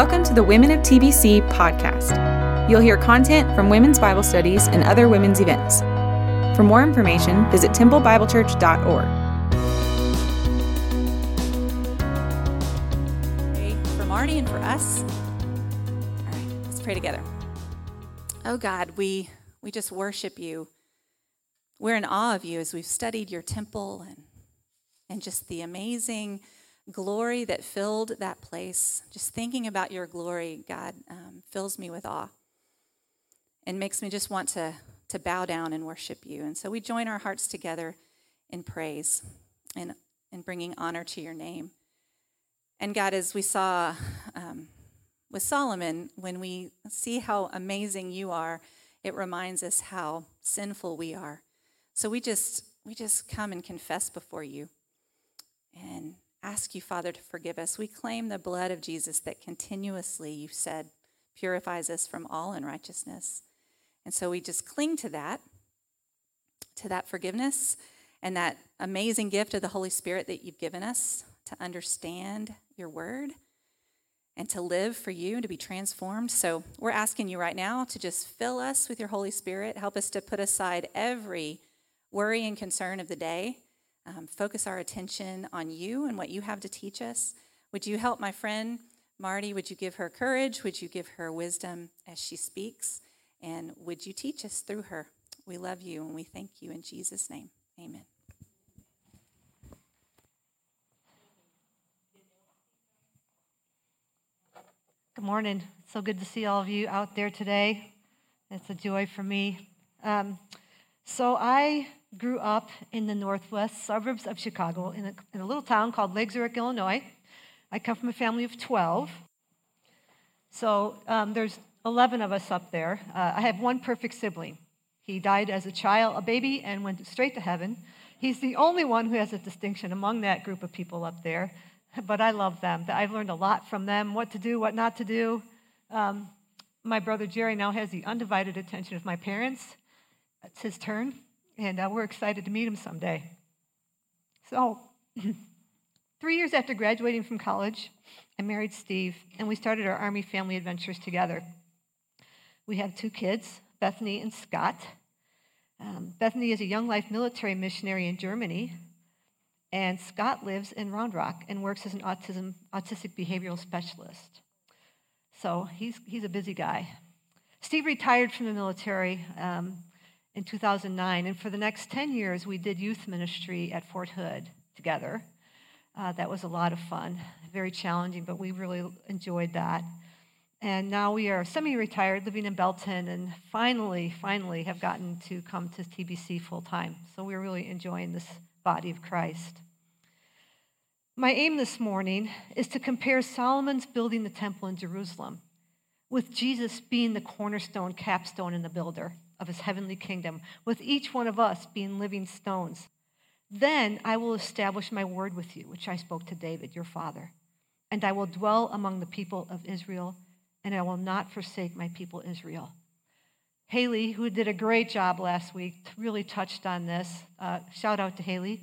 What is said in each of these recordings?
Welcome to the Women of TBC podcast. You'll hear content from women's Bible studies and other women's events. For more information, visit templebiblechurch.org. For Marty and for us. All right, let's pray together. Oh God, we, we just worship you. We're in awe of you as we've studied your temple and, and just the amazing glory that filled that place. Just thinking about your glory, God, um, fills me with awe and makes me just want to, to bow down and worship you. And so we join our hearts together in praise and in bringing honor to your name. And God, as we saw um, with Solomon, when we see how amazing you are, it reminds us how sinful we are. So we just we just come and confess before you and ask you, Father, to forgive us. We claim the blood of Jesus that continuously, you said, purifies us from all unrighteousness. And so we just cling to that, to that forgiveness and that amazing gift of the Holy Spirit that you've given us to understand your word and to live for you and to be transformed. So we're asking you right now to just fill us with your Holy Spirit. Help us to put aside every worry and concern of the day. Um, focus our attention on you and what you have to teach us. Would you help my friend Marty? Would you give her courage? Would you give her wisdom as she speaks? And would you teach us through her? We love you and we thank you in Jesus' name. Amen. Good morning. so good to see all of you out there today. It's a joy for me. Um, so, I grew up in the northwest suburbs of Chicago in a, in a little town called Lake Zurich, Illinois. I come from a family of 12. So, um, there's 11 of us up there. Uh, I have one perfect sibling. He died as a child, a baby, and went straight to heaven. He's the only one who has a distinction among that group of people up there but I love them. I've learned a lot from them what to do, what not to do. Um, my brother Jerry now has the undivided attention of my parents. It's his turn, and uh, we're excited to meet him someday. So, three years after graduating from college, I married Steve, and we started our Army family adventures together. We have two kids, Bethany and Scott. Um, Bethany is a Young Life military missionary in Germany and Scott lives in Round Rock and works as an autism, autistic behavioral specialist. So he's, he's a busy guy. Steve retired from the military um, in 2009, and for the next 10 years, we did youth ministry at Fort Hood together. Uh, that was a lot of fun, very challenging, but we really enjoyed that. And now we are semi retired, living in Belton, and finally, finally have gotten to come to TBC full time. So we're really enjoying this body of Christ. My aim this morning is to compare Solomon's building the temple in Jerusalem with Jesus being the cornerstone, capstone, and the builder of his heavenly kingdom, with each one of us being living stones. Then I will establish my word with you, which I spoke to David, your father. And I will dwell among the people of Israel, and I will not forsake my people Israel. Haley, who did a great job last week, really touched on this. Uh, shout out to Haley.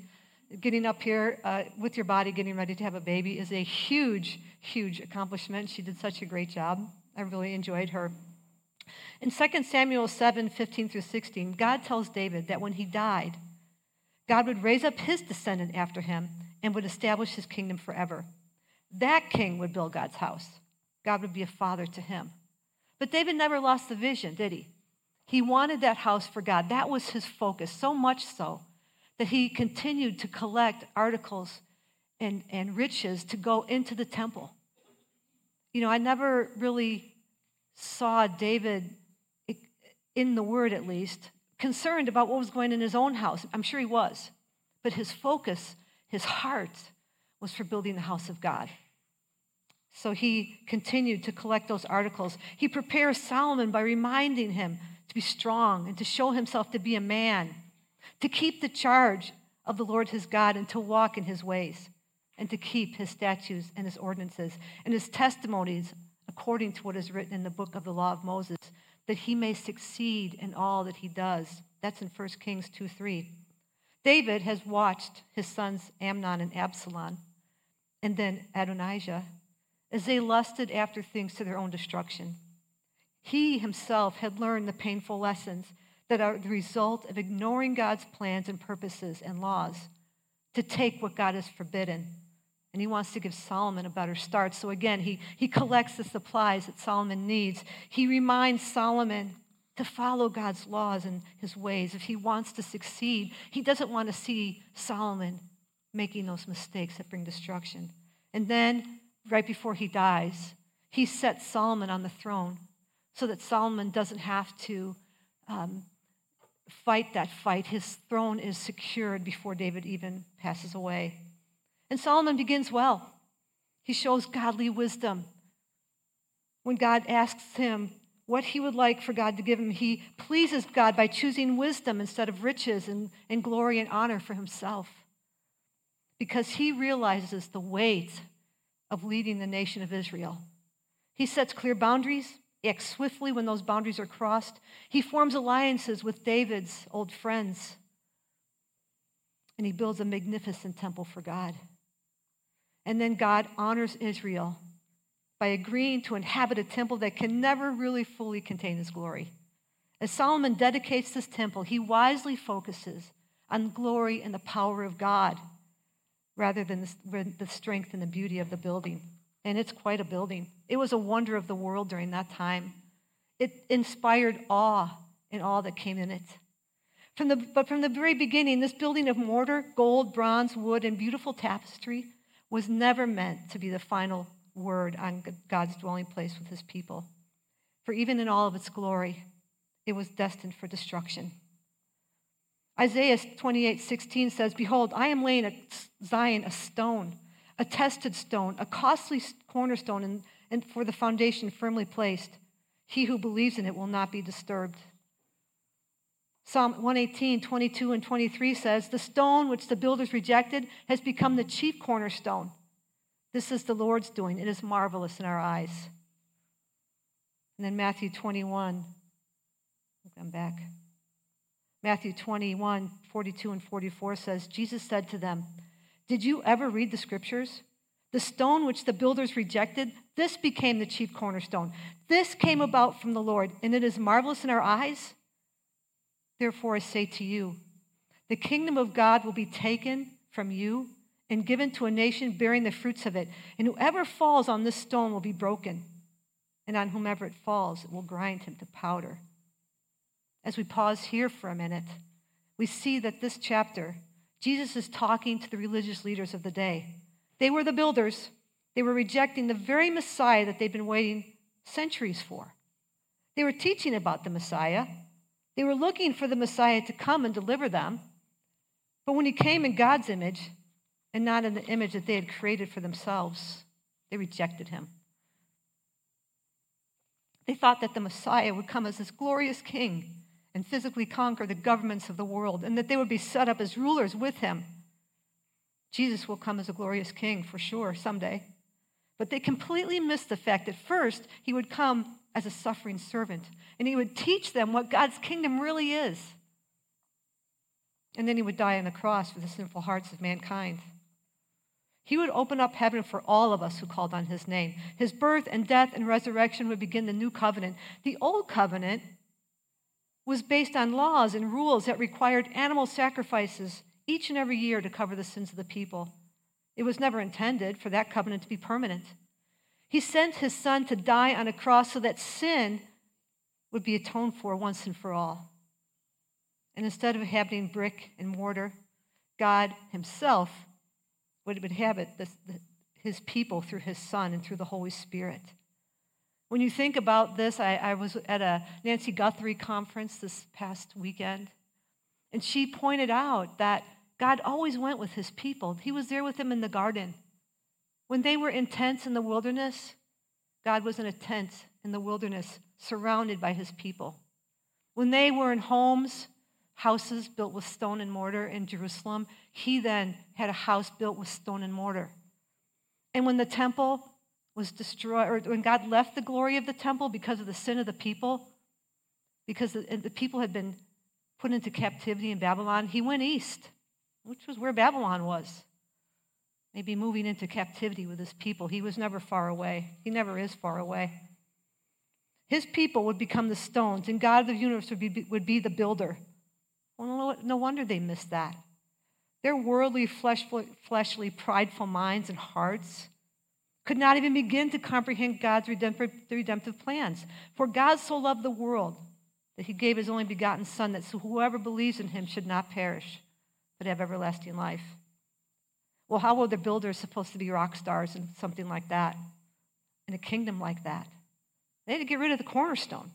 Getting up here uh, with your body, getting ready to have a baby is a huge, huge accomplishment. She did such a great job. I really enjoyed her. In 2 Samuel 7 15 through 16, God tells David that when he died, God would raise up his descendant after him and would establish his kingdom forever. That king would build God's house. God would be a father to him. But David never lost the vision, did he? He wanted that house for God. That was his focus, so much so that he continued to collect articles and, and riches to go into the temple. You know, I never really saw David, in the word at least, concerned about what was going in his own house. I'm sure he was. But his focus, his heart, was for building the house of God. So he continued to collect those articles. He prepares Solomon by reminding him to be strong and to show himself to be a man, to keep the charge of the Lord his God and to walk in his ways, and to keep his statutes and his ordinances and his testimonies according to what is written in the book of the law of Moses, that he may succeed in all that he does. That's in 1 Kings 2 3. David has watched his sons Amnon and Absalom, and then Adonijah, as they lusted after things to their own destruction. He himself had learned the painful lessons that are the result of ignoring God's plans and purposes and laws to take what God has forbidden. And he wants to give Solomon a better start. So again, he, he collects the supplies that Solomon needs. He reminds Solomon to follow God's laws and his ways. If he wants to succeed, he doesn't want to see Solomon making those mistakes that bring destruction. And then, right before he dies, he sets Solomon on the throne so that Solomon doesn't have to um, fight that fight. His throne is secured before David even passes away. And Solomon begins well. He shows godly wisdom. When God asks him what he would like for God to give him, he pleases God by choosing wisdom instead of riches and, and glory and honor for himself. Because he realizes the weight of leading the nation of Israel. He sets clear boundaries, acts swiftly when those boundaries are crossed. He forms alliances with David's old friends. And he builds a magnificent temple for God. And then God honors Israel by agreeing to inhabit a temple that can never really fully contain his glory. As Solomon dedicates this temple, he wisely focuses on glory and the power of God rather than the strength and the beauty of the building and it's quite a building. It was a wonder of the world during that time. It inspired awe in all that came in it. From the, but from the very beginning, this building of mortar, gold, bronze, wood, and beautiful tapestry was never meant to be the final word on God's dwelling place with his people. For even in all of its glory, it was destined for destruction. Isaiah 28 16 says, Behold, I am laying at Zion a stone a tested stone, a costly cornerstone, and, and for the foundation firmly placed. He who believes in it will not be disturbed. Psalm 118, 22, and 23 says, The stone which the builders rejected has become the chief cornerstone. This is the Lord's doing. It is marvelous in our eyes. And then Matthew 21. I'm back. Matthew 21, 42 and 44 says, Jesus said to them, did you ever read the scriptures? The stone which the builders rejected, this became the chief cornerstone. This came about from the Lord, and it is marvelous in our eyes. Therefore, I say to you, the kingdom of God will be taken from you and given to a nation bearing the fruits of it. And whoever falls on this stone will be broken, and on whomever it falls, it will grind him to powder. As we pause here for a minute, we see that this chapter Jesus is talking to the religious leaders of the day. They were the builders. They were rejecting the very Messiah that they'd been waiting centuries for. They were teaching about the Messiah. They were looking for the Messiah to come and deliver them. But when he came in God's image and not in the image that they had created for themselves, they rejected him. They thought that the Messiah would come as this glorious king and physically conquer the governments of the world, and that they would be set up as rulers with him. Jesus will come as a glorious king for sure someday. But they completely missed the fact that first he would come as a suffering servant, and he would teach them what God's kingdom really is. And then he would die on the cross for the sinful hearts of mankind. He would open up heaven for all of us who called on his name. His birth and death and resurrection would begin the new covenant. The old covenant was based on laws and rules that required animal sacrifices each and every year to cover the sins of the people. It was never intended for that covenant to be permanent. He sent his son to die on a cross so that sin would be atoned for once and for all. And instead of inhabiting brick and mortar, God himself would inhabit his people through his son and through the Holy Spirit. When you think about this, I, I was at a Nancy Guthrie conference this past weekend, and she pointed out that God always went with his people. He was there with them in the garden. When they were in tents in the wilderness, God was in a tent in the wilderness, surrounded by his people. When they were in homes, houses built with stone and mortar in Jerusalem, he then had a house built with stone and mortar. And when the temple was destroyed, or when God left the glory of the temple because of the sin of the people, because the, people had been put into captivity in Babylon, he went east, which was where Babylon was. Maybe moving into captivity with his people. He was never far away, he never is far away. His people would become the stones, and God of the universe would be, would be the builder. Well, no wonder they missed that. Their worldly, fleshly, fleshly, prideful minds and hearts could not even begin to comprehend God's redemptive, plans. For God so loved the world that he gave his only begotten Son, that so whoever believes in him should not perish, but have everlasting life. Well, how were the builders supposed to be rock stars and something like that, in a kingdom like that? They had to get rid of the cornerstone.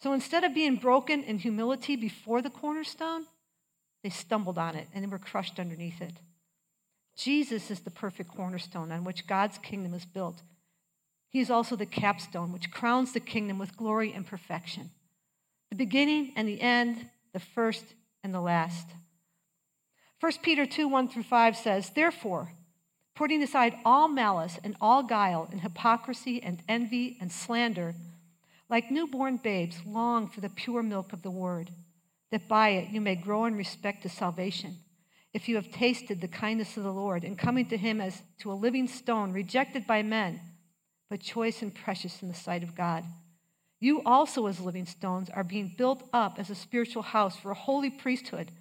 So instead of being broken in humility before the cornerstone, they stumbled on it and they were crushed underneath it. Jesus is the perfect cornerstone on which God's kingdom is built. He is also the capstone which crowns the kingdom with glory and perfection. The beginning and the end, the first and the last. 1 Peter 2 1 through 5 says, Therefore, putting aside all malice and all guile and hypocrisy and envy and slander, like newborn babes, long for the pure milk of the word, that by it you may grow in respect to salvation. If you have tasted the kindness of the Lord and coming to him as to a living stone, rejected by men, but choice and precious in the sight of God. You also, as living stones, are being built up as a spiritual house for a holy priesthood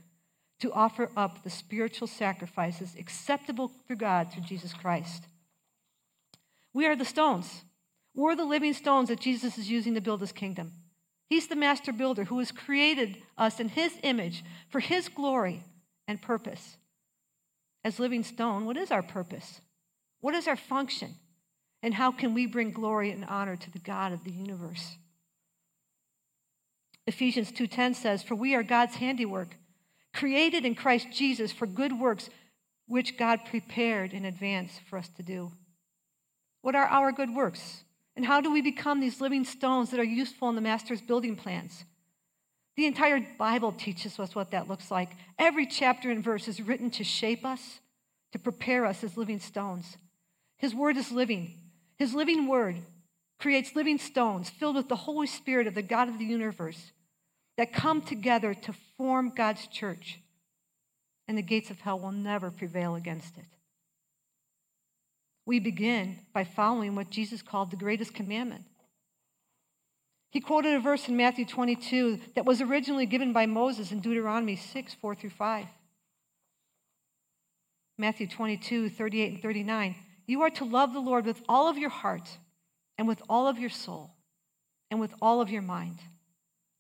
to offer up the spiritual sacrifices acceptable to God through Jesus Christ. We are the stones. We're the living stones that Jesus is using to build his kingdom. He's the master builder who has created us in his image for his glory and purpose. As living stone, what is our purpose? What is our function? And how can we bring glory and honor to the God of the universe? Ephesians 2:10 says, "For we are God's handiwork, created in Christ Jesus for good works which God prepared in advance for us to do. What are our good works? And how do we become these living stones that are useful in the Master's building plans? The entire Bible teaches us what that looks like. Every chapter and verse is written to shape us, to prepare us as living stones. His word is living. His living word creates living stones filled with the Holy Spirit of the God of the universe that come together to form God's church, and the gates of hell will never prevail against it. We begin by following what Jesus called the greatest commandment. He quoted a verse in Matthew 22 that was originally given by Moses in Deuteronomy 6 4 through 5. Matthew 22, 38 and 39. You are to love the Lord with all of your heart, and with all of your soul, and with all of your mind.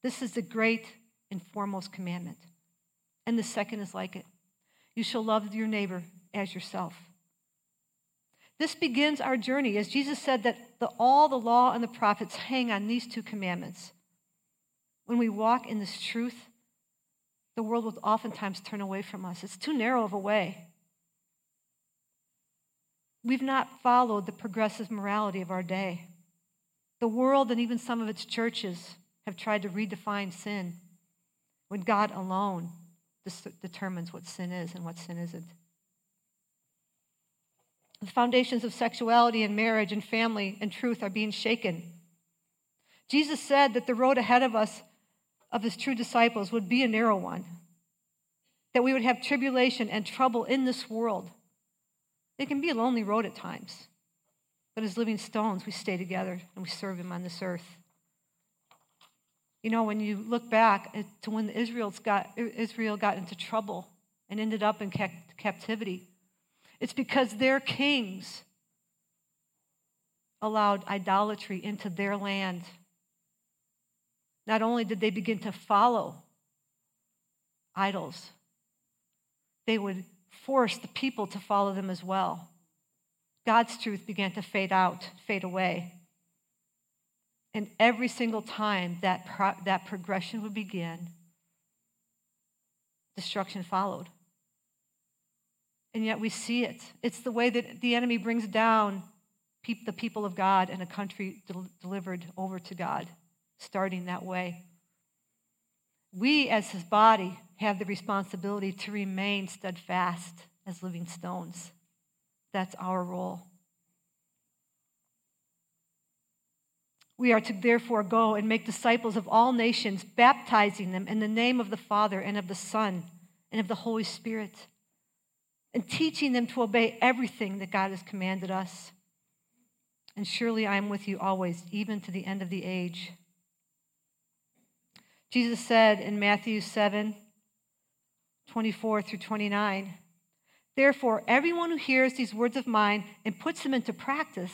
This is the great and foremost commandment. And the second is like it you shall love your neighbor as yourself. This begins our journey, as Jesus said that the, all the law and the prophets hang on these two commandments. When we walk in this truth, the world will oftentimes turn away from us. It's too narrow of a way. We've not followed the progressive morality of our day. The world and even some of its churches have tried to redefine sin when God alone determines what sin is and what sin isn't. The foundations of sexuality and marriage and family and truth are being shaken. Jesus said that the road ahead of us, of his true disciples, would be a narrow one, that we would have tribulation and trouble in this world. It can be a lonely road at times, but as living stones, we stay together and we serve him on this earth. You know, when you look back to when Israel's got, Israel got into trouble and ended up in captivity, it's because their kings allowed idolatry into their land. Not only did they begin to follow idols, they would force the people to follow them as well. God's truth began to fade out, fade away. And every single time that, pro- that progression would begin, destruction followed. And yet we see it. It's the way that the enemy brings down pe- the people of God and a country del- delivered over to God, starting that way. We, as his body, have the responsibility to remain steadfast as living stones. That's our role. We are to therefore go and make disciples of all nations, baptizing them in the name of the Father and of the Son and of the Holy Spirit, and teaching them to obey everything that God has commanded us. And surely I am with you always, even to the end of the age. Jesus said in Matthew 7 24 through 29, Therefore, everyone who hears these words of mine and puts them into practice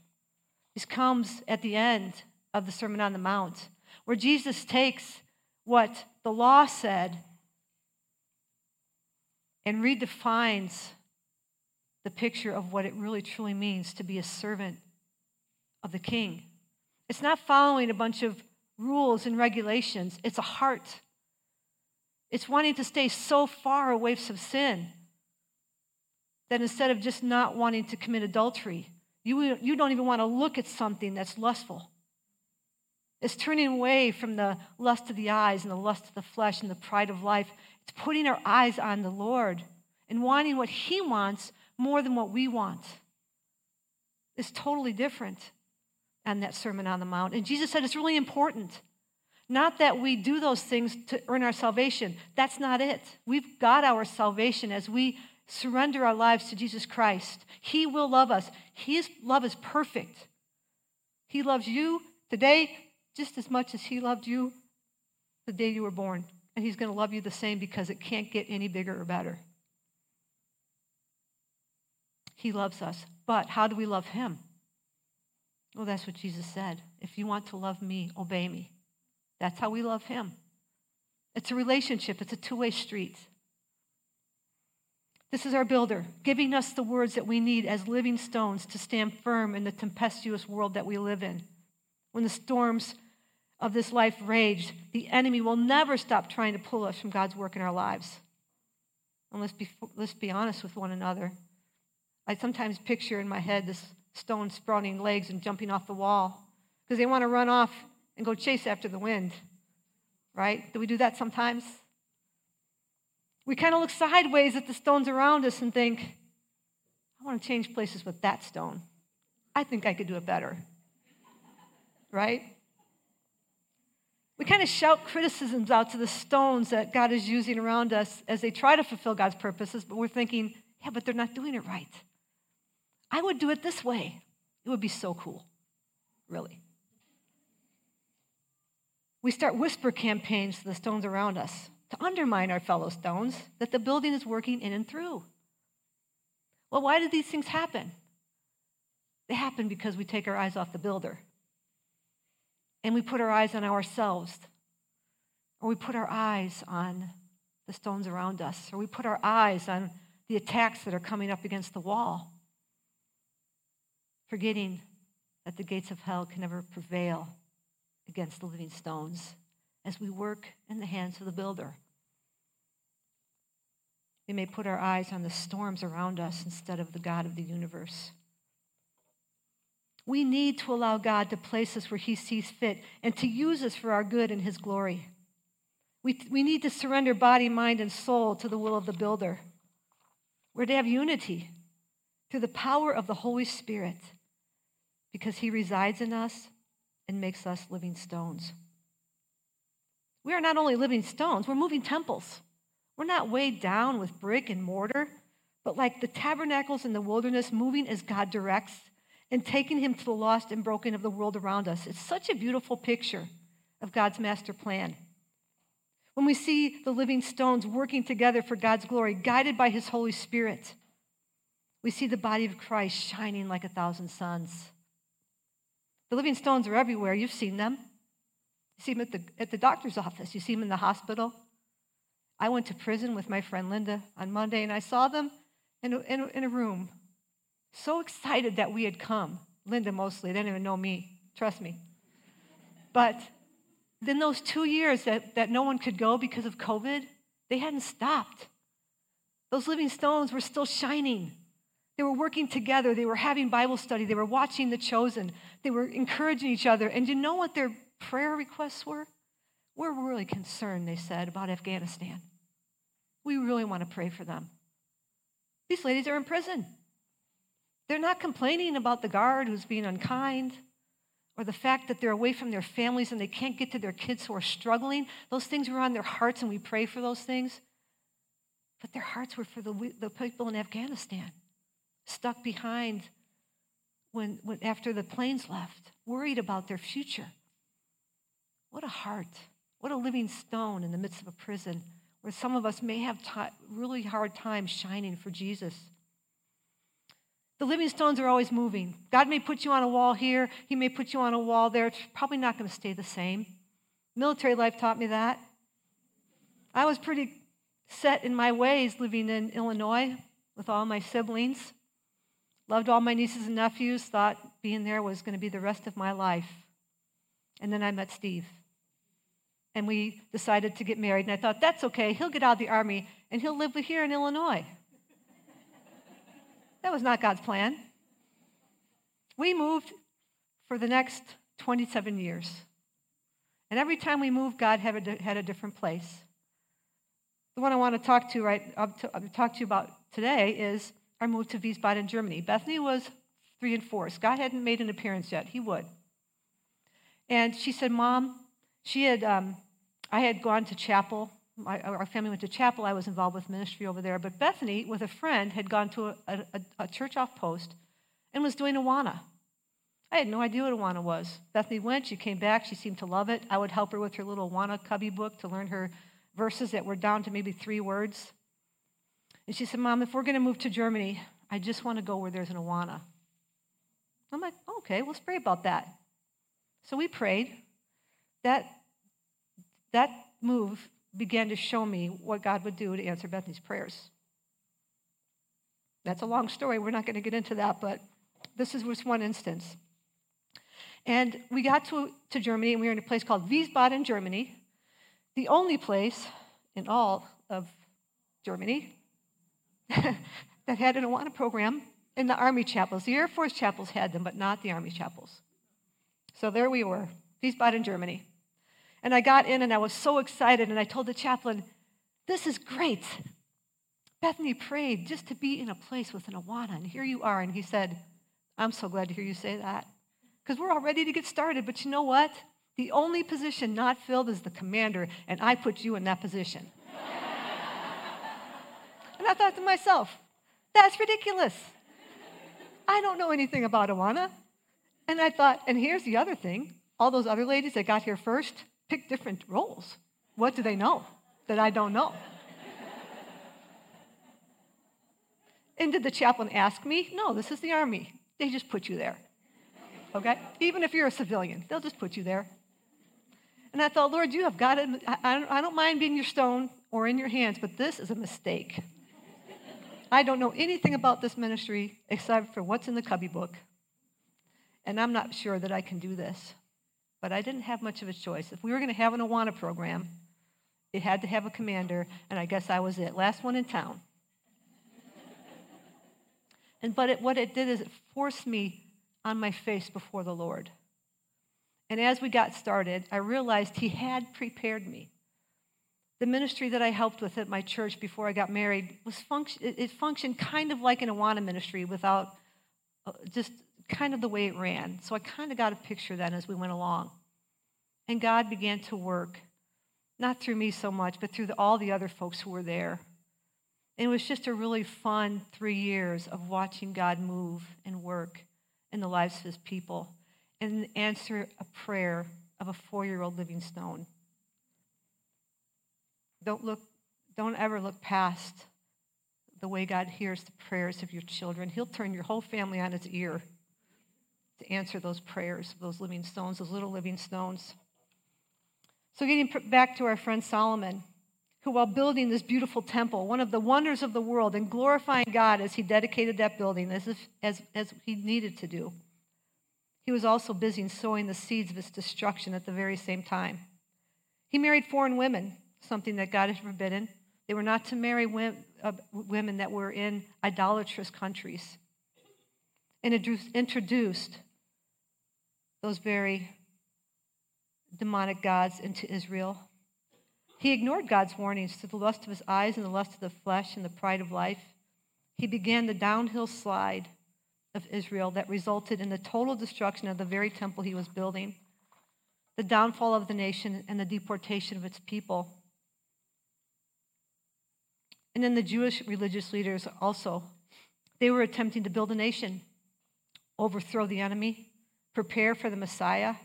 This comes at the end of the Sermon on the Mount, where Jesus takes what the law said and redefines the picture of what it really truly means to be a servant of the king. It's not following a bunch of rules and regulations, it's a heart. It's wanting to stay so far away from sin that instead of just not wanting to commit adultery, you, you don't even want to look at something that's lustful. It's turning away from the lust of the eyes and the lust of the flesh and the pride of life. It's putting our eyes on the Lord and wanting what He wants more than what we want. It's totally different on that Sermon on the Mount. And Jesus said it's really important. Not that we do those things to earn our salvation. That's not it. We've got our salvation as we surrender our lives to Jesus Christ. He will love us. His love is perfect. He loves you today just as much as He loved you the day you were born. And He's going to love you the same because it can't get any bigger or better. He loves us. But how do we love Him? Well, that's what Jesus said. If you want to love me, obey me. That's how we love Him. It's a relationship, it's a two way street. This is our builder, giving us the words that we need as living stones to stand firm in the tempestuous world that we live in. When the storms of this life rage, the enemy will never stop trying to pull us from God's work in our lives. And let's be, let's be honest with one another. I sometimes picture in my head this stone sprouting legs and jumping off the wall because they want to run off and go chase after the wind. Right? Do we do that sometimes? We kind of look sideways at the stones around us and think, I want to change places with that stone. I think I could do it better. Right? We kind of shout criticisms out to the stones that God is using around us as they try to fulfill God's purposes, but we're thinking, yeah, but they're not doing it right. I would do it this way. It would be so cool, really. We start whisper campaigns to the stones around us to undermine our fellow stones that the building is working in and through. Well, why do these things happen? They happen because we take our eyes off the builder. And we put our eyes on ourselves, or we put our eyes on the stones around us, or we put our eyes on the attacks that are coming up against the wall, forgetting that the gates of hell can never prevail against the living stones as we work in the hands of the builder. We may put our eyes on the storms around us instead of the God of the universe. We need to allow God to place us where He sees fit and to use us for our good and His glory. We, we need to surrender body, mind, and soul to the will of the builder. We're to have unity through the power of the Holy Spirit because He resides in us and makes us living stones. We are not only living stones, we're moving temples. We're not weighed down with brick and mortar, but like the tabernacles in the wilderness, moving as God directs and taking him to the lost and broken of the world around us. It's such a beautiful picture of God's master plan. When we see the living stones working together for God's glory, guided by his Holy Spirit, we see the body of Christ shining like a thousand suns. The living stones are everywhere. You've seen them. You see them at the, at the doctor's office, you see them in the hospital. I went to prison with my friend Linda on Monday, and I saw them in a, in a, in a room so excited that we had come. Linda mostly, they didn't even know me, trust me. But then those two years that, that no one could go because of COVID, they hadn't stopped. Those living stones were still shining. They were working together. They were having Bible study. They were watching The Chosen. They were encouraging each other. And you know what their prayer requests were? We're really concerned, they said, about Afghanistan. We really want to pray for them. These ladies are in prison. They're not complaining about the guard who's being unkind or the fact that they're away from their families and they can't get to their kids who are struggling. Those things were on their hearts, and we pray for those things. But their hearts were for the, the people in Afghanistan, stuck behind when, when, after the planes left, worried about their future. What a heart. What a living stone in the midst of a prison where some of us may have t- really hard times shining for Jesus. The living stones are always moving. God may put you on a wall here, He may put you on a wall there. It's probably not going to stay the same. Military life taught me that. I was pretty set in my ways living in Illinois with all my siblings. Loved all my nieces and nephews, thought being there was going to be the rest of my life. And then I met Steve. And we decided to get married. And I thought, that's okay. He'll get out of the army and he'll live here in Illinois. That was not God's plan. We moved for the next 27 years. And every time we moved, God had a, had a different place. The one I want to talk to right uh, I'll uh, talk to you about today is our move to Wiesbaden, Germany. Bethany was three and four. Scott hadn't made an appearance yet. He would. And she said, "Mom, she had. Um, I had gone to chapel my, our family went to chapel. I was involved with ministry over there. But Bethany, with a friend, had gone to a, a, a church off post and was doing Awana. I had no idea what Awana was. Bethany went, she came back, she seemed to love it. I would help her with her little Awana cubby book to learn her verses that were down to maybe three words. And she said, Mom, if we're going to move to Germany, I just want to go where there's an Awana. I'm like, okay, let's pray about that. So we prayed. That, that move began to show me what God would do to answer Bethany's prayers. That's a long story. We're not going to get into that, but this is just one instance. And we got to, to Germany, and we were in a place called Wiesbaden, Germany, the only place in all of Germany that had an Awana program in the Army chapels. The Air Force chapels had them, but not the Army chapels. So there we were, Wiesbaden, Germany. And I got in and I was so excited, and I told the chaplain, This is great. Bethany prayed just to be in a place with an Awana, and here you are. And he said, I'm so glad to hear you say that. Because we're all ready to get started, but you know what? The only position not filled is the commander, and I put you in that position. and I thought to myself, that's ridiculous. I don't know anything about Awana. And I thought, and here's the other thing all those other ladies that got here first, pick different roles. What do they know that I don't know? and did the chaplain ask me? No, this is the army. They just put you there. Okay? Even if you're a civilian, they'll just put you there. And I thought, Lord, you have got it. I don't mind being your stone or in your hands, but this is a mistake. I don't know anything about this ministry except for what's in the cubby book. And I'm not sure that I can do this but I didn't have much of a choice. If we were going to have an Awana program, it had to have a commander, and I guess I was it. Last one in town. and but it, what it did is it forced me on my face before the Lord. And as we got started, I realized He had prepared me. The ministry that I helped with at my church before I got married was function, it, functioned kind of like an Awana ministry without uh, just kind of the way it ran. So I kind of got a picture then as we went along. And God began to work, not through me so much, but through the, all the other folks who were there. And it was just a really fun three years of watching God move and work in the lives of his people and answer a prayer of a four year old living stone. Don't look, don't ever look past the way God hears the prayers of your children. He'll turn your whole family on its ear to answer those prayers, those living stones, those little living stones. So, getting back to our friend Solomon, who, while building this beautiful temple, one of the wonders of the world, and glorifying God as he dedicated that building as, if, as, as he needed to do, he was also busy in sowing the seeds of its destruction at the very same time. He married foreign women, something that God had forbidden. They were not to marry uh, women that were in idolatrous countries. and introduced those very demonic gods into Israel. He ignored God's warnings to the lust of his eyes and the lust of the flesh and the pride of life. He began the downhill slide of Israel that resulted in the total destruction of the very temple he was building, the downfall of the nation, and the deportation of its people. And then the Jewish religious leaders also. They were attempting to build a nation, overthrow the enemy, prepare for the Messiah.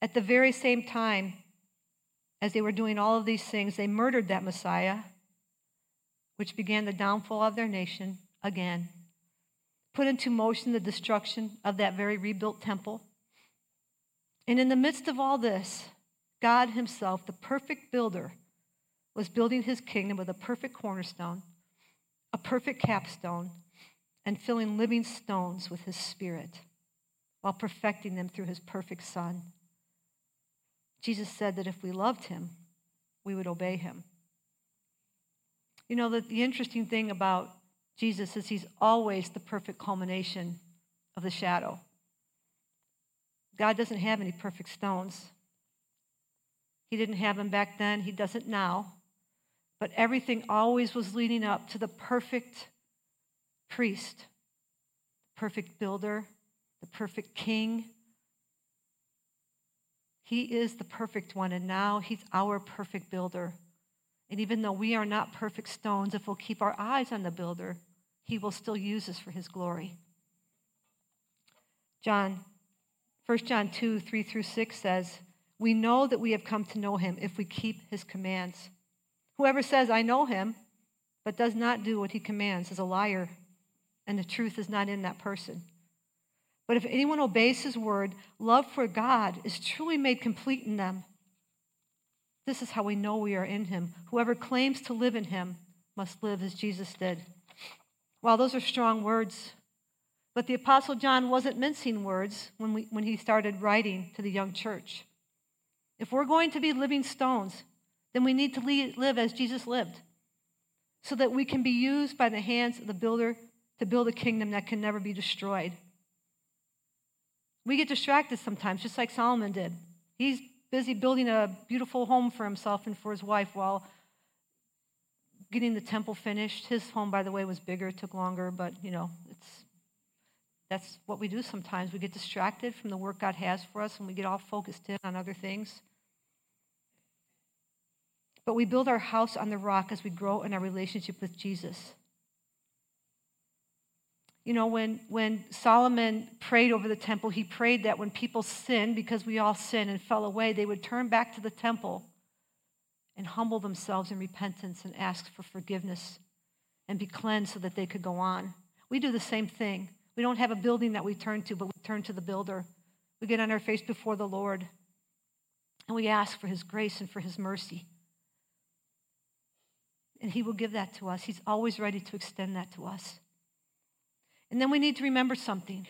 At the very same time, as they were doing all of these things, they murdered that Messiah, which began the downfall of their nation again, put into motion the destruction of that very rebuilt temple. And in the midst of all this, God Himself, the perfect builder, was building His kingdom with a perfect cornerstone, a perfect capstone, and filling living stones with His Spirit while perfecting them through His perfect Son. Jesus said that if we loved him, we would obey him. You know, the, the interesting thing about Jesus is he's always the perfect culmination of the shadow. God doesn't have any perfect stones. He didn't have them back then, he doesn't now. But everything always was leading up to the perfect priest, perfect builder, the perfect king, he is the perfect one, and now He's our perfect builder. And even though we are not perfect stones, if we'll keep our eyes on the builder, He will still use us for His glory. John, 1 John 2 3 through 6 says, We know that we have come to know Him if we keep His commands. Whoever says, I know Him, but does not do what He commands is a liar, and the truth is not in that person. But if anyone obeys his word, love for God is truly made complete in them. This is how we know we are in him. Whoever claims to live in him must live as Jesus did. Wow, those are strong words. But the Apostle John wasn't mincing words when, we, when he started writing to the young church. If we're going to be living stones, then we need to live as Jesus lived so that we can be used by the hands of the builder to build a kingdom that can never be destroyed. We get distracted sometimes, just like Solomon did. He's busy building a beautiful home for himself and for his wife while getting the temple finished. His home, by the way, was bigger, took longer, but you know, it's that's what we do sometimes. We get distracted from the work God has for us and we get all focused in on other things. But we build our house on the rock as we grow in our relationship with Jesus. You know, when, when Solomon prayed over the temple, he prayed that when people sinned, because we all sin and fell away, they would turn back to the temple and humble themselves in repentance and ask for forgiveness and be cleansed so that they could go on. We do the same thing. We don't have a building that we turn to, but we turn to the builder. We get on our face before the Lord and we ask for his grace and for his mercy. And he will give that to us. He's always ready to extend that to us. And then we need to remember something.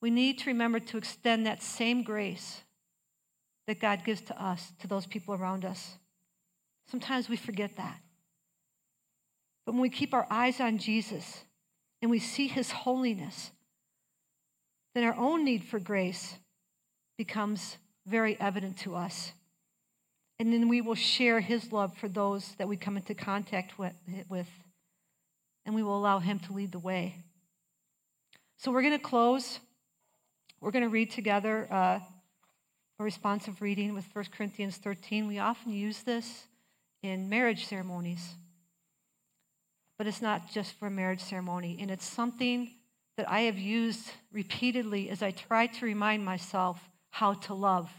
We need to remember to extend that same grace that God gives to us, to those people around us. Sometimes we forget that. But when we keep our eyes on Jesus and we see his holiness, then our own need for grace becomes very evident to us. And then we will share his love for those that we come into contact with, and we will allow him to lead the way. So we're going to close. We're going to read together uh, a responsive reading with 1 Corinthians 13. We often use this in marriage ceremonies, but it's not just for a marriage ceremony. And it's something that I have used repeatedly as I try to remind myself how to love.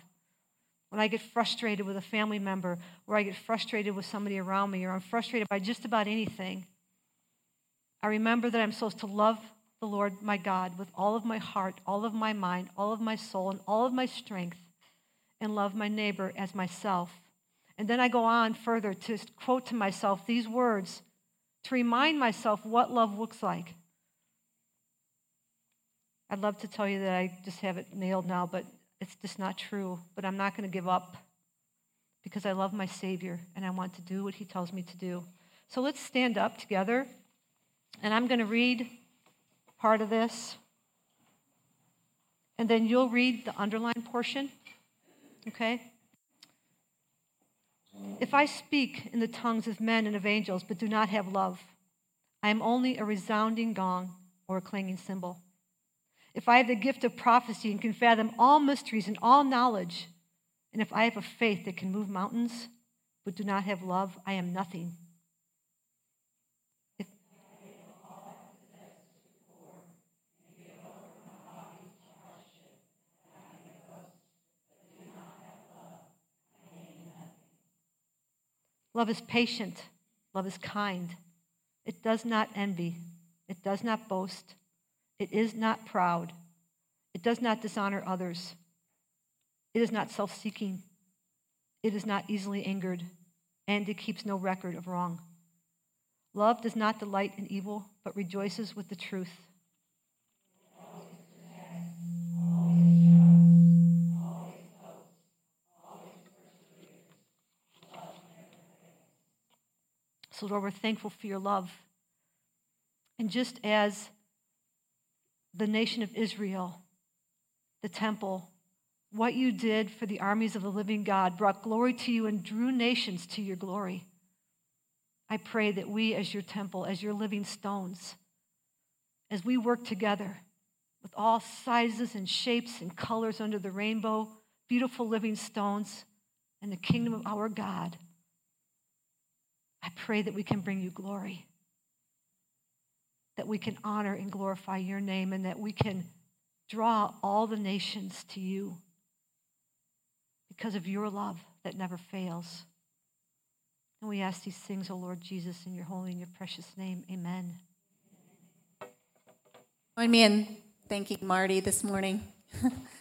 When I get frustrated with a family member, or I get frustrated with somebody around me, or I'm frustrated by just about anything, I remember that I'm supposed to love the Lord my God with all of my heart, all of my mind, all of my soul, and all of my strength, and love my neighbor as myself. And then I go on further to quote to myself these words to remind myself what love looks like. I'd love to tell you that I just have it nailed now, but it's just not true. But I'm not going to give up because I love my Savior and I want to do what He tells me to do. So let's stand up together, and I'm going to read part of this. And then you'll read the underlined portion. Okay? If I speak in the tongues of men and of angels, but do not have love, I am only a resounding gong or a clanging cymbal. If I have the gift of prophecy and can fathom all mysteries and all knowledge, and if I have a faith that can move mountains, but do not have love, I am nothing. Love is patient. Love is kind. It does not envy. It does not boast. It is not proud. It does not dishonor others. It is not self seeking. It is not easily angered. And it keeps no record of wrong. Love does not delight in evil, but rejoices with the truth. So, Lord, we're thankful for your love. And just as the nation of Israel, the temple, what you did for the armies of the living God brought glory to you and drew nations to your glory. I pray that we, as your temple, as your living stones, as we work together with all sizes and shapes and colors under the rainbow, beautiful living stones, and the kingdom of our God. I pray that we can bring you glory, that we can honor and glorify your name, and that we can draw all the nations to you because of your love that never fails. And we ask these things, O Lord Jesus, in your holy and your precious name. Amen. Join me in thanking Marty this morning.